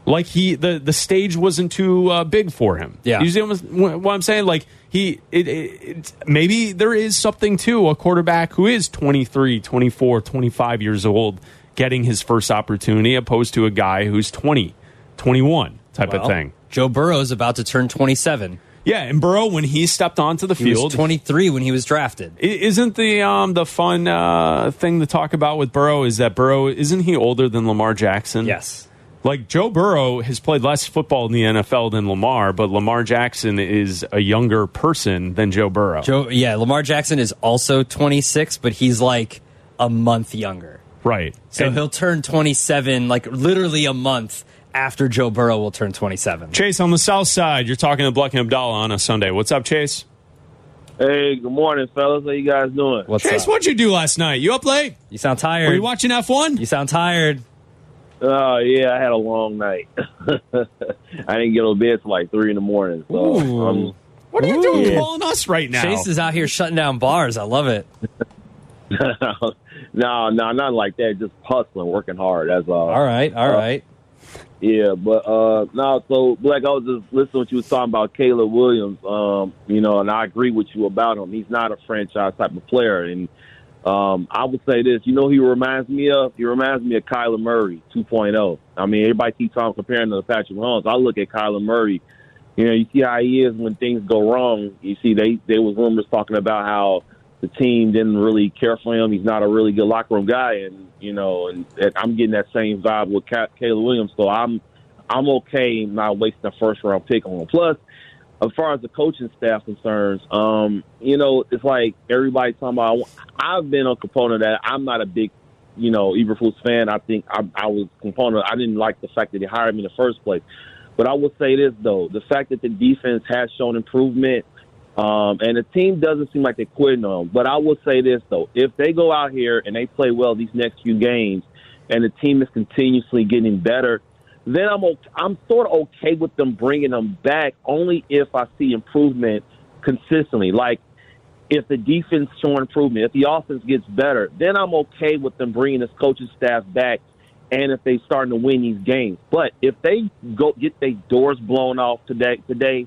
like he the the stage wasn't too uh, big for him. Yeah. you see what I'm, saying? Like he, it, it, maybe there is something to a quarterback who is 23, 24, 25 years old getting his first opportunity, opposed to a guy who's 20, 21 type of thing. Joe Burrow's about to turn 27. Yeah, and Burrow when he stepped onto the He field, was 23 when he was drafted. Isn't the um the fun uh, thing to talk about with Burrow is that Burrow isn't he older than Lamar Jackson? Yes. Like Joe Burrow has played less football in the NFL than Lamar, but Lamar Jackson is a younger person than Joe Burrow. Joe, yeah, Lamar Jackson is also 26, but he's like a month younger. right. So And he'll turn 27 like literally a month after Joe Burrow will turn 27. Chase on the south side, you're talking to Bleck and Abdalla on a Sunday. What's up, Chase? Hey, good morning, fellas. How you guys doing? What's Chase, up? what'd you do last night? You up late? You sound tired. Were you watching F1? You sound tired. Oh yeah, I had a long night. I didn't get to bed till like three in the morning. So Ooh. um, What are you doing Yeah. calling us right now? Chase is out here shutting down bars. I love it. no, no, not like that. Just hustling, working hard. That's all. All right, all right. Yeah, but uh no, so Bleck, I was just listening to what you was talking about Caleb Williams. Um, you know, and I agree with you about him. He's not a franchise type of player. And um I would say this, you know he reminds me of? He reminds me of Kyler Murray 2.0. I mean, everybody keeps on comparing to Patrick Mahomes. I look at Kyler Murray, you know, you see how he is when things go wrong. You see they there was rumors talking about how the team didn't really care for him. He's not a really good locker room guy, and you know, and, and I'm getting that same vibe with Caleb Williams. So I'm I'm okay not wasting a first round pick on him. Plus, as far as the coaching staff concerns, um, you know, it's like everybody talking about. I've been a component of that. I'm not a big, you know, Eberflus fan. I think I, I was component. I didn't like the fact that they hired me in the first place. But I will say this though: the fact that the defense has shown improvement. Um, and the team doesn't seem like they're quitting on them. But I will say this though: if they go out here and they play well these next few games, and the team is continuously getting better, then I'm I'm sort of okay with them bringing them back. Only if I see improvement consistently. Like if the defense showing improvement, if the offense gets better, then I'm okay with them bringing this coaching staff back. And if they starting to win these games, but if they go get their doors blown off today, today,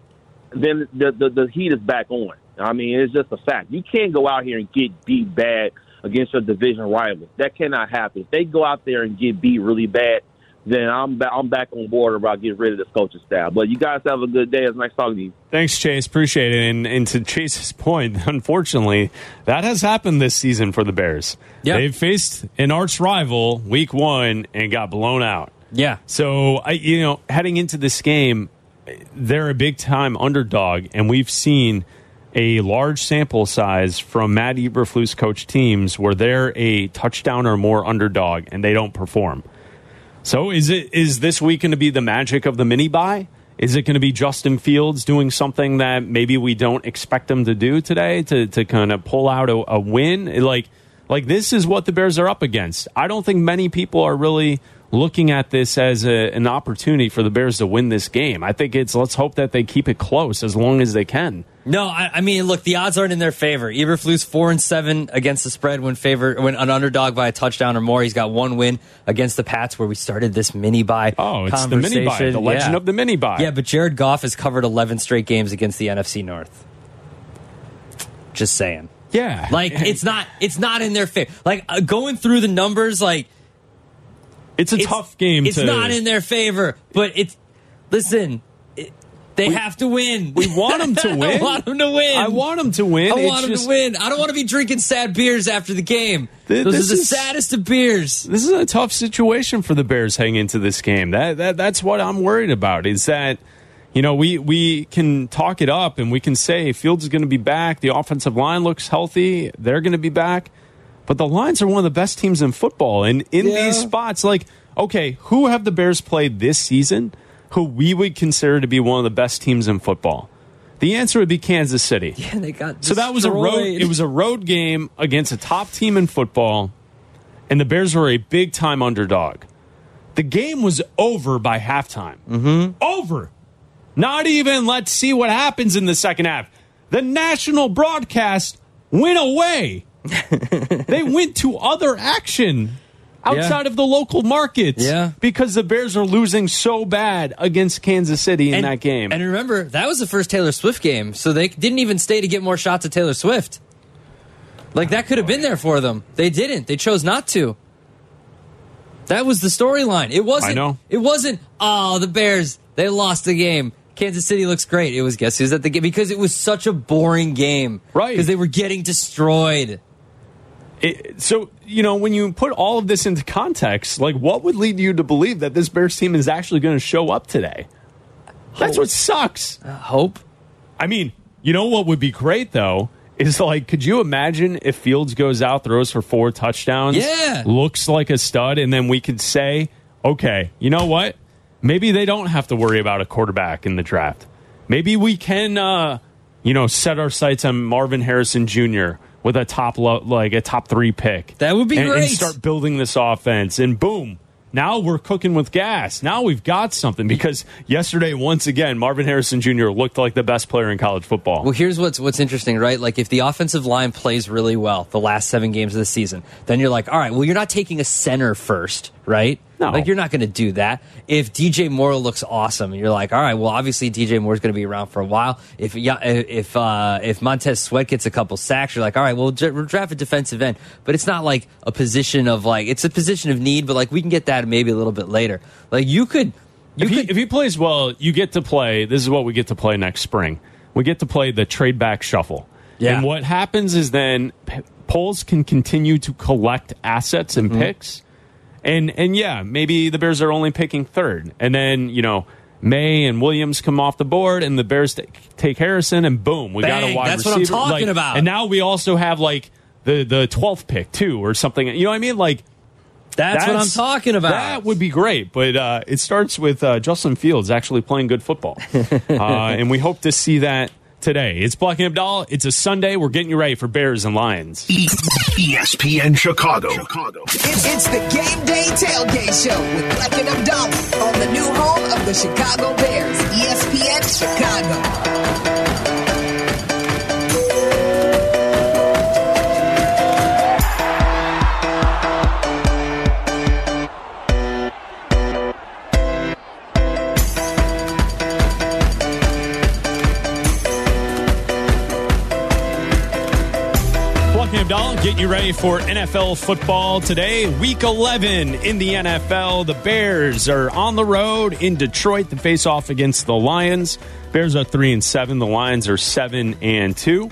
then the, the the heat is back on. I mean, it's just a fact. You can't go out here and get beat bad against your division rival. That cannot happen. If they go out there and get beat really bad, then I'm ba- I'm back on board about getting rid of this coaching staff. But you guys have a good day. It's nice talking to you. Thanks, Chase. Appreciate it. And, and to Chase's point, unfortunately, that has happened this season for the Bears. Yeah. They've faced an arch rival week one and got blown out. Yeah. So, I, you know, heading into this game, they're a big time underdog, and we've seen a large sample size from Matt Eberflus coach teams where they're a touchdown or more underdog and they don't perform. So, is it is this week going to be the magic of the mini bye? Is it going to be Justin Fields doing something that maybe we don't expect him to do today to to kind of pull out a, a win? Like like this is what the Bears are up against. I don't think many people are really looking at this as a, an opportunity for the Bears to win this game. I think it's let's hope that they keep it close as long as they can. No, I, I mean, look, the odds aren't in their favor. Eberflus four and seven against the spread when favor when an underdog by a touchdown or more. He's got one win against the Pats, where we started this mini bye. Oh, it's the mini bye, the legend Yeah. of the mini bye. Yeah, but Jared Goff has covered eleven straight games against the NFC North. Just saying. Yeah. Like it's not it's not in their favor. Like uh, going through the numbers, like it's a it's, tough game. It's to, not in their favor, but it's listen. It, they have to win. We want them to win. I want them to win. I want them to win. I It's want them just- to win. I don't want to be drinking sad beers after the game. Th- Those this are the is- saddest of beers. This is a tough situation for the Bears heading into this game. That, that that's what I'm worried about. Is that you know we we can talk it up and we can say Fields is going to be back. The offensive line looks healthy. They're going to be back. But the Lions are one of the best teams in football, and in Yeah. these spots, like okay, who have the Bears played this season? Who we would consider to be one of the best teams in football? The answer would be Kansas City. And they got So that was a road. It was a road game against a top team in football, and the Bears were a big time underdog. The game was over by halftime. Mm-hmm. Over. Not even. Let's see what happens in the second half. The national broadcast went away. they went to other action outside of the local markets. Yeah. because the Bears are losing so bad against Kansas City in and, that game. And remember, that was the first Taylor Swift game, so they didn't even stay to get more shots at Taylor Swift. Like that could have been there for them. They didn't. They chose not to. That was the storyline. It wasn't. I know. It wasn't. Oh, the Bears they lost the game. Kansas City looks great. It was guess who's at the game because it was such a boring game. Right. Because they were getting destroyed. It, so you know when you put all of this into context like what would lead you to believe that this bears team is actually going to show up today that's what sucks Hope. i mean you know what would be great though is like could you imagine if fields goes out throws for four touchdowns Yeah. looks like a stud and then we could say okay you know what maybe they don't have to worry about a quarterback in the draft maybe we can uh you know set our sights on marvin harrison jr with a top lo- like a top three pick. That would be and, and start building this offense. And boom now we're cooking with gas. Now we've got something because yesterday once again marvin harrison jr looked like the best player in college football. Well, here's what's what's interesting, right? Like if the offensive line plays really well the last seven games of the season, then you're like, all right, well, you're not taking a center first, right? No. Like you're not going to do that. If DJ Moore looks awesome, you're like, all right, well, obviously DJ Moore's going to be around for a while. If if uh, if Montez Sweat gets a couple sacks, you're like, all right, well, j- we'll draft a defensive end, but it's not like a position of like it's a position of need, but like we can get that maybe a little bit later. Like you could. You if he, could, if he plays well, you get to play. This is what we get to play next spring. We get to play the trade back shuffle. Yeah. And what happens is then p- Poles can continue to collect assets and picks. And and yeah, maybe the Bears are only picking third. And then, you know, Maye and Williams come off the board and the Bears take, take Harrison and boom, we got a Bang, wide that's what I'm talking Like, about. And now we also have like the the 12th pick too or something. You know what I mean? Like that's, what I'm talking about. that would be great, but uh, it starts with uh, Justin Fields actually playing good football, uh, and we hope to see that today. It's Bleck and Abdalla. It's a Sunday. We're getting you ready for Bears and Lions. ESPN Chicago. It's, it's the game day tailgate show with Bleck and Abdalla on the new home of the Chicago Bears, ESPN Chicago. Abdalla, getting you ready for NFL football today. Week 11 in the NFL. The Bears are on the road in Detroit to face off against the Lions. Bears are 3 and 7. The Lions are 7 and 2.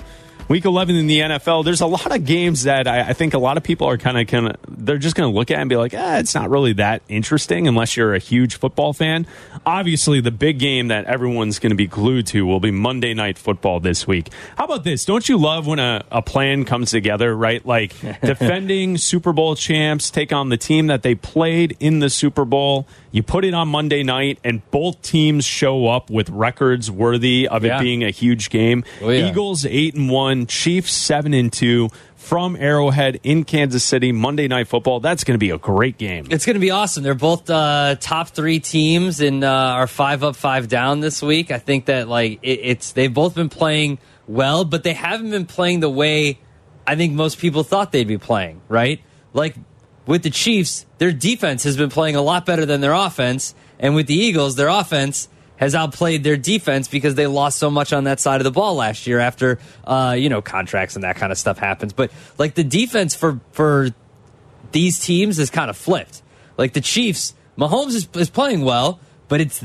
Week 11 in the NFL, there's a lot of games that I, I think a lot of people are kind of kind of they're just going to look at and be like, ah, it's not really that interesting unless you're a huge football fan. Obviously, the big game that everyone's going to be glued to will be Monday Night Football this week. How about this? Don't you love when a, a plan comes together, right? Like defending Super Bowl champs take on the team that they played in the Super Bowl. You put it on Monday night, and both teams show up with records worthy of Yeah. it being a huge game. Oh, yeah. Eagles eight and one, Chiefs seven and two from Arrowhead in Kansas City. Monday Night Football. That's going to be a great game. It's going to be awesome. They're both uh, top three teams in uh, our five up, five down this week. I think that like it, it's they've both been playing well, but they haven't been playing the way I think most people thought they'd be playing. Right? Like with the Chiefs, their defense has been playing a lot better than their offense, and with the Eagles, their offense has outplayed their defense because they lost so much on that side of the ball last year after uh, you know contracts and that kind of stuff happens. But like the defense for for these teams is kind of flipped. Like the Chiefs, Mahomes is, is playing well, but it's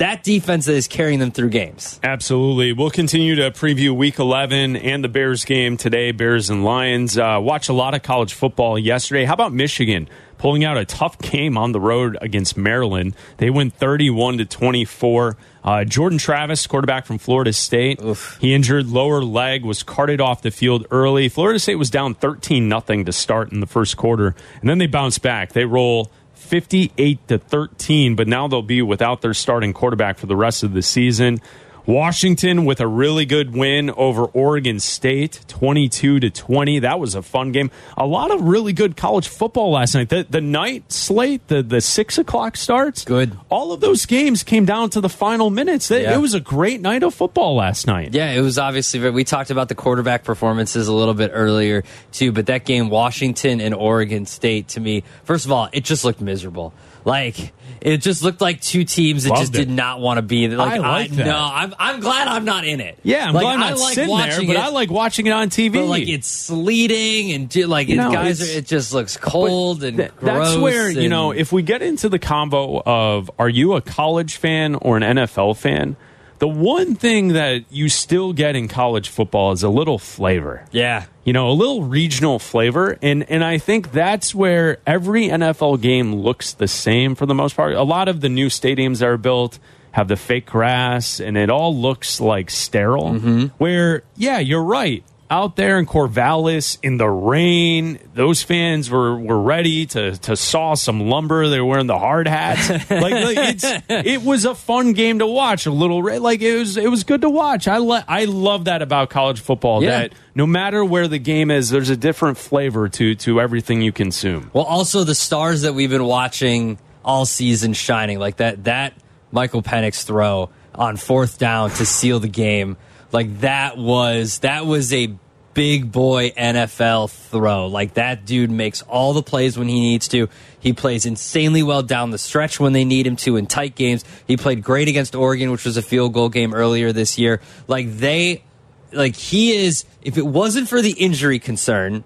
that defense that is carrying them through games. Absolutely. We'll continue to preview week 11 and the Bears game today, Bears and Lions. Uh, watch a lot of college football yesterday. How about Michigan? Pulling out a tough game on the road against Maryland. They win 31 to 24. Uh, Jordan Travis, quarterback from Florida State, Oof. he injured lower leg, was carted off the field early. Florida State was down 13 nothing to start in the first quarter, and then they bounced back. They roll 58 to 13, but now they'll be without their starting quarterback for the rest of the season. Washington with a really good win over Oregon State, 22 to 20. That was a fun game. A lot of really good college football last night. The, the night slate, the, the six o'clock starts, Good. All of those games came down to the final minutes. It, Yeah. it was a great night of football last night. Yeah, it was obviously. We talked about the quarterback performances a little bit earlier too, but that game, Washington and Oregon State, to me, first of all, it just looked miserable. Like it just looked like two teams that Loved just it. did not want to be there. Like I like that. no, I'm I'm glad I'm not in it. Yeah, I'm like, glad I'm not like sitting there, watching but it, I like watching it on TV. But like it's sleeting and ju- like it, No, guys, are, it just looks cold and Th- gross. That's where you and- know if we get into the combo of are you a college fan or an NFL fan, the one thing that you still get in college football is a little flavor. yeah, You know, a little regional flavor, and and I think that's where every NFL game looks the same for the most part. A lot of the new stadiums that are built have the fake grass, and it all looks like sterile. Mm-hmm. Where, yeah, you're right. Out there in Corvallis in the rain, those fans were, were ready to, to saw some lumber. They were wearing the hard hats. like, like it's it was a fun game to watch. A little like it was it was good to watch. I le- I love that about college football. Yeah. That no matter where the game is, there's a different flavor to to everything you consume. Well, also the stars that we've been watching all season shining, like that that Michael Penix throw on fourth down to seal the game, like that was that was a big boy NFL throw. Like that dude makes all the plays when he needs to. He plays insanely well down the stretch when they need him to in tight games. He played great against Oregon, which was a field goal game earlier this year. Like they like he is if it wasn't for the injury concern,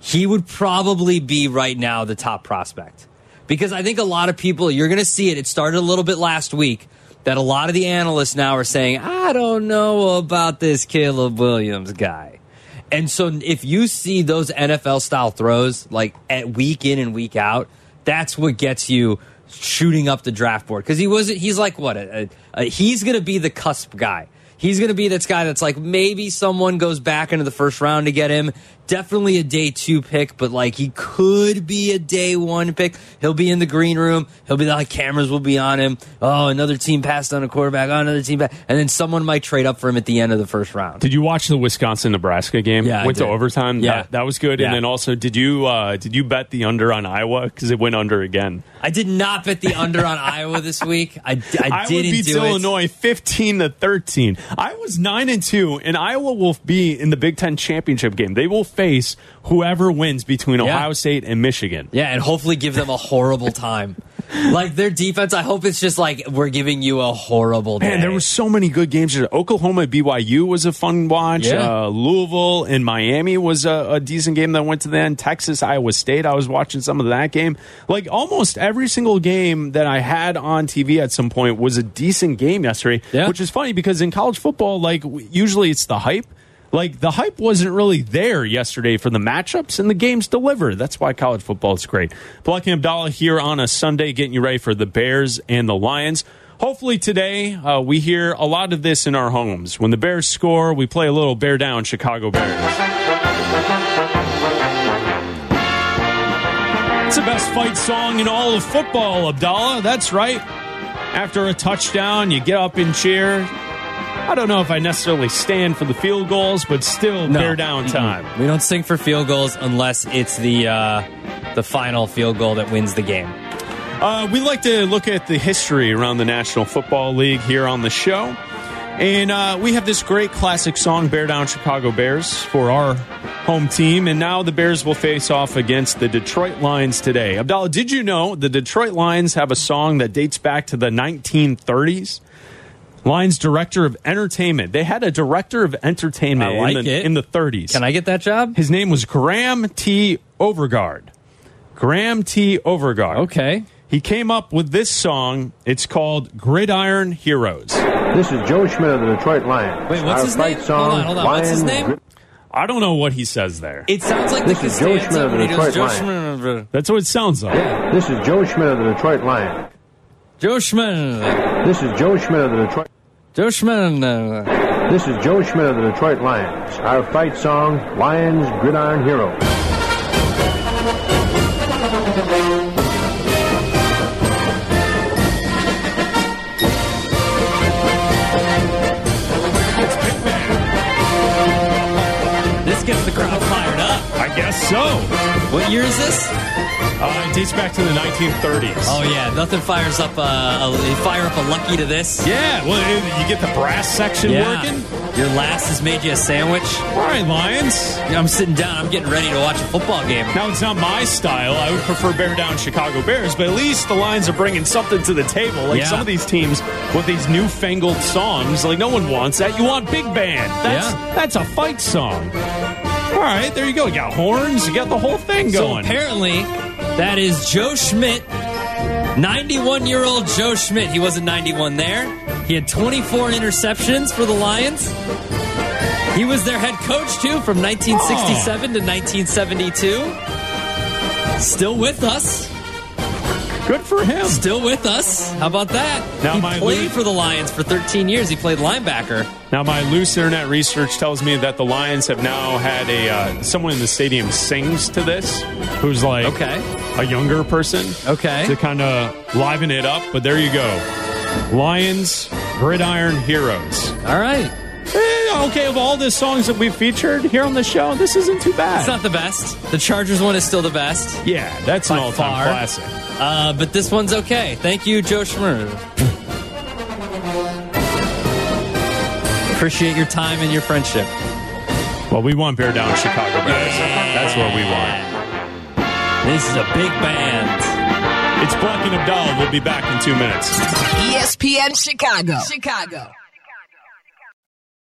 he would probably be right now the top prospect. Because I think a lot of people, you're going to see it. It started a little bit last week that a lot of the analysts now are saying, I don't know about this Caleb Williams guy. And so if you see those NFL style throws like at week in and week out, that's what gets you shooting up the draft board. Because he wasn't, he's like what? A, a, a, he's going to be the cusp guy. He's going to be this guy that's like maybe someone goes back into the first round to get him. Definitely a day two pick, but like he could be a day one pick. He'll be in the green room. He'll be like cameras will be on him. Oh, another team passed on a quarterback. Oh, another team, passed. and then someone might trade up for him at the end of the first round. Did you watch the Wisconsin Nebraska game? Yeah, went to overtime. Yeah. that, that was good. Yeah. And then also, did you uh, did you bet the under on Iowa because it went under again? I did not bet the under on Iowa this week. I, I didn't beats do it. Illinois fifteen to thirteen. I was nine and two, and Iowa will be in the Big Ten championship game. They will face whoever wins between Yeah. Ohio State and Michigan. Yeah, and hopefully give them a horrible time. like their defense, I hope it's just like we're giving you a horrible day. Man, there were so many good games. Oklahoma BYU was a fun watch. Yeah. Uh, Louisville and Miami was a, a decent game that went to the end. Texas Iowa State. I was watching some of that game. Like almost every single game that I had on TV at some point was a decent game yesterday. Yeah. Which is funny because in college football, like usually it's the hype. Like the hype wasn't really there yesterday for the matchups and the games delivered. That's why college football is great. Bleck and Abdalla here on a Sunday, getting you ready for the Bears and the Lions. Hopefully today uh, we hear a lot of this in our homes. When the Bears score, we play a little bear down Chicago Bears. It's the best fight song in all of football, Abdalla. That's right. After a touchdown, you get up and cheer. I don't know if I necessarily stand for the field goals, but still No. bear down time. We don't sing for field goals unless it's the uh, the final field goal that wins the game. Uh, we like to look at the history around the National Football League here on the show. And uh, we have this great classic song, Bear Down Chicago Bears, for our home team. And now the Bears will face off against the Detroit Lions today. Abdalla, did you know the Detroit Lions have a song that dates back to the 1930s? Lions director of entertainment. They had a director of entertainment like in, the, in the 30s. Can I get that job? His name was Graham T. Overgard. Graham T. Overgard. Okay. He came up with this song. It's called Gridiron Heroes. This is Joe Schmidt of the Detroit Lions. Wait, what's Our his name? Song, Hold on, hold on. What's his Lions, name? I don't know what he says there. It sounds like This the is Joe Schmidt of the Detroit Lions. That's what it sounds like. Yeah. This is Joe Schmidt of the Detroit Lions. Joe Schmidt. This is Joe Schmidt of the Detroit. Joe Schmidt. This is Joe Schmidt of the Detroit Lions. Our fight song, Lions Gridiron Heroes. This gets the crowd fired up. I guess so. What year is this? Uh, it dates back to the 1930s. Oh yeah, nothing fires up uh, a, a fire up a lucky to this. Yeah, well, you get the brass section Yeah. working. Your last has made you a sandwich. All right, Lions. I'm sitting down. I'm getting ready to watch a football game. Now, it's not my style. I would prefer bear down Chicago Bears, but at least the Lions are bringing something to the table. Like Yeah. some of these teams with these newfangled songs, like no one wants that. You want big band. That's, Yeah. that's a fight song. All right, there you go. You got horns, you got the whole thing So going. apparently, that is Joe Schmidt, 91 year old Joe Schmidt. He wasn't 91 there. He had 24 interceptions for the Lions. He was their head coach too from 1967 to 1972. Still with us. Good for him. Still with us. How about that? Now he my played for the Lions for 13 years. He played linebacker. Now, my loose internet research tells me that the Lions have now had a uh, someone in the stadium sings to this, who's like Okay. a younger person, Okay. to kind of liven it up. But there you go, Lions Gridiron Heroes. All right. Eh, okay, of all the songs that we've featured here on the show, this isn't too bad. It's not the best. The Chargers one is still the best. yeah, that's an all-time classic. Uh, but this one's okay. Thank you, Joe Schmer. Appreciate your time and your friendship. Well, we want bear down Chicago Bears. That's what we want. This is a big band. It's Bleck and Abdalla. We'll be back in two minutes. ESPN Chicago. Chicago.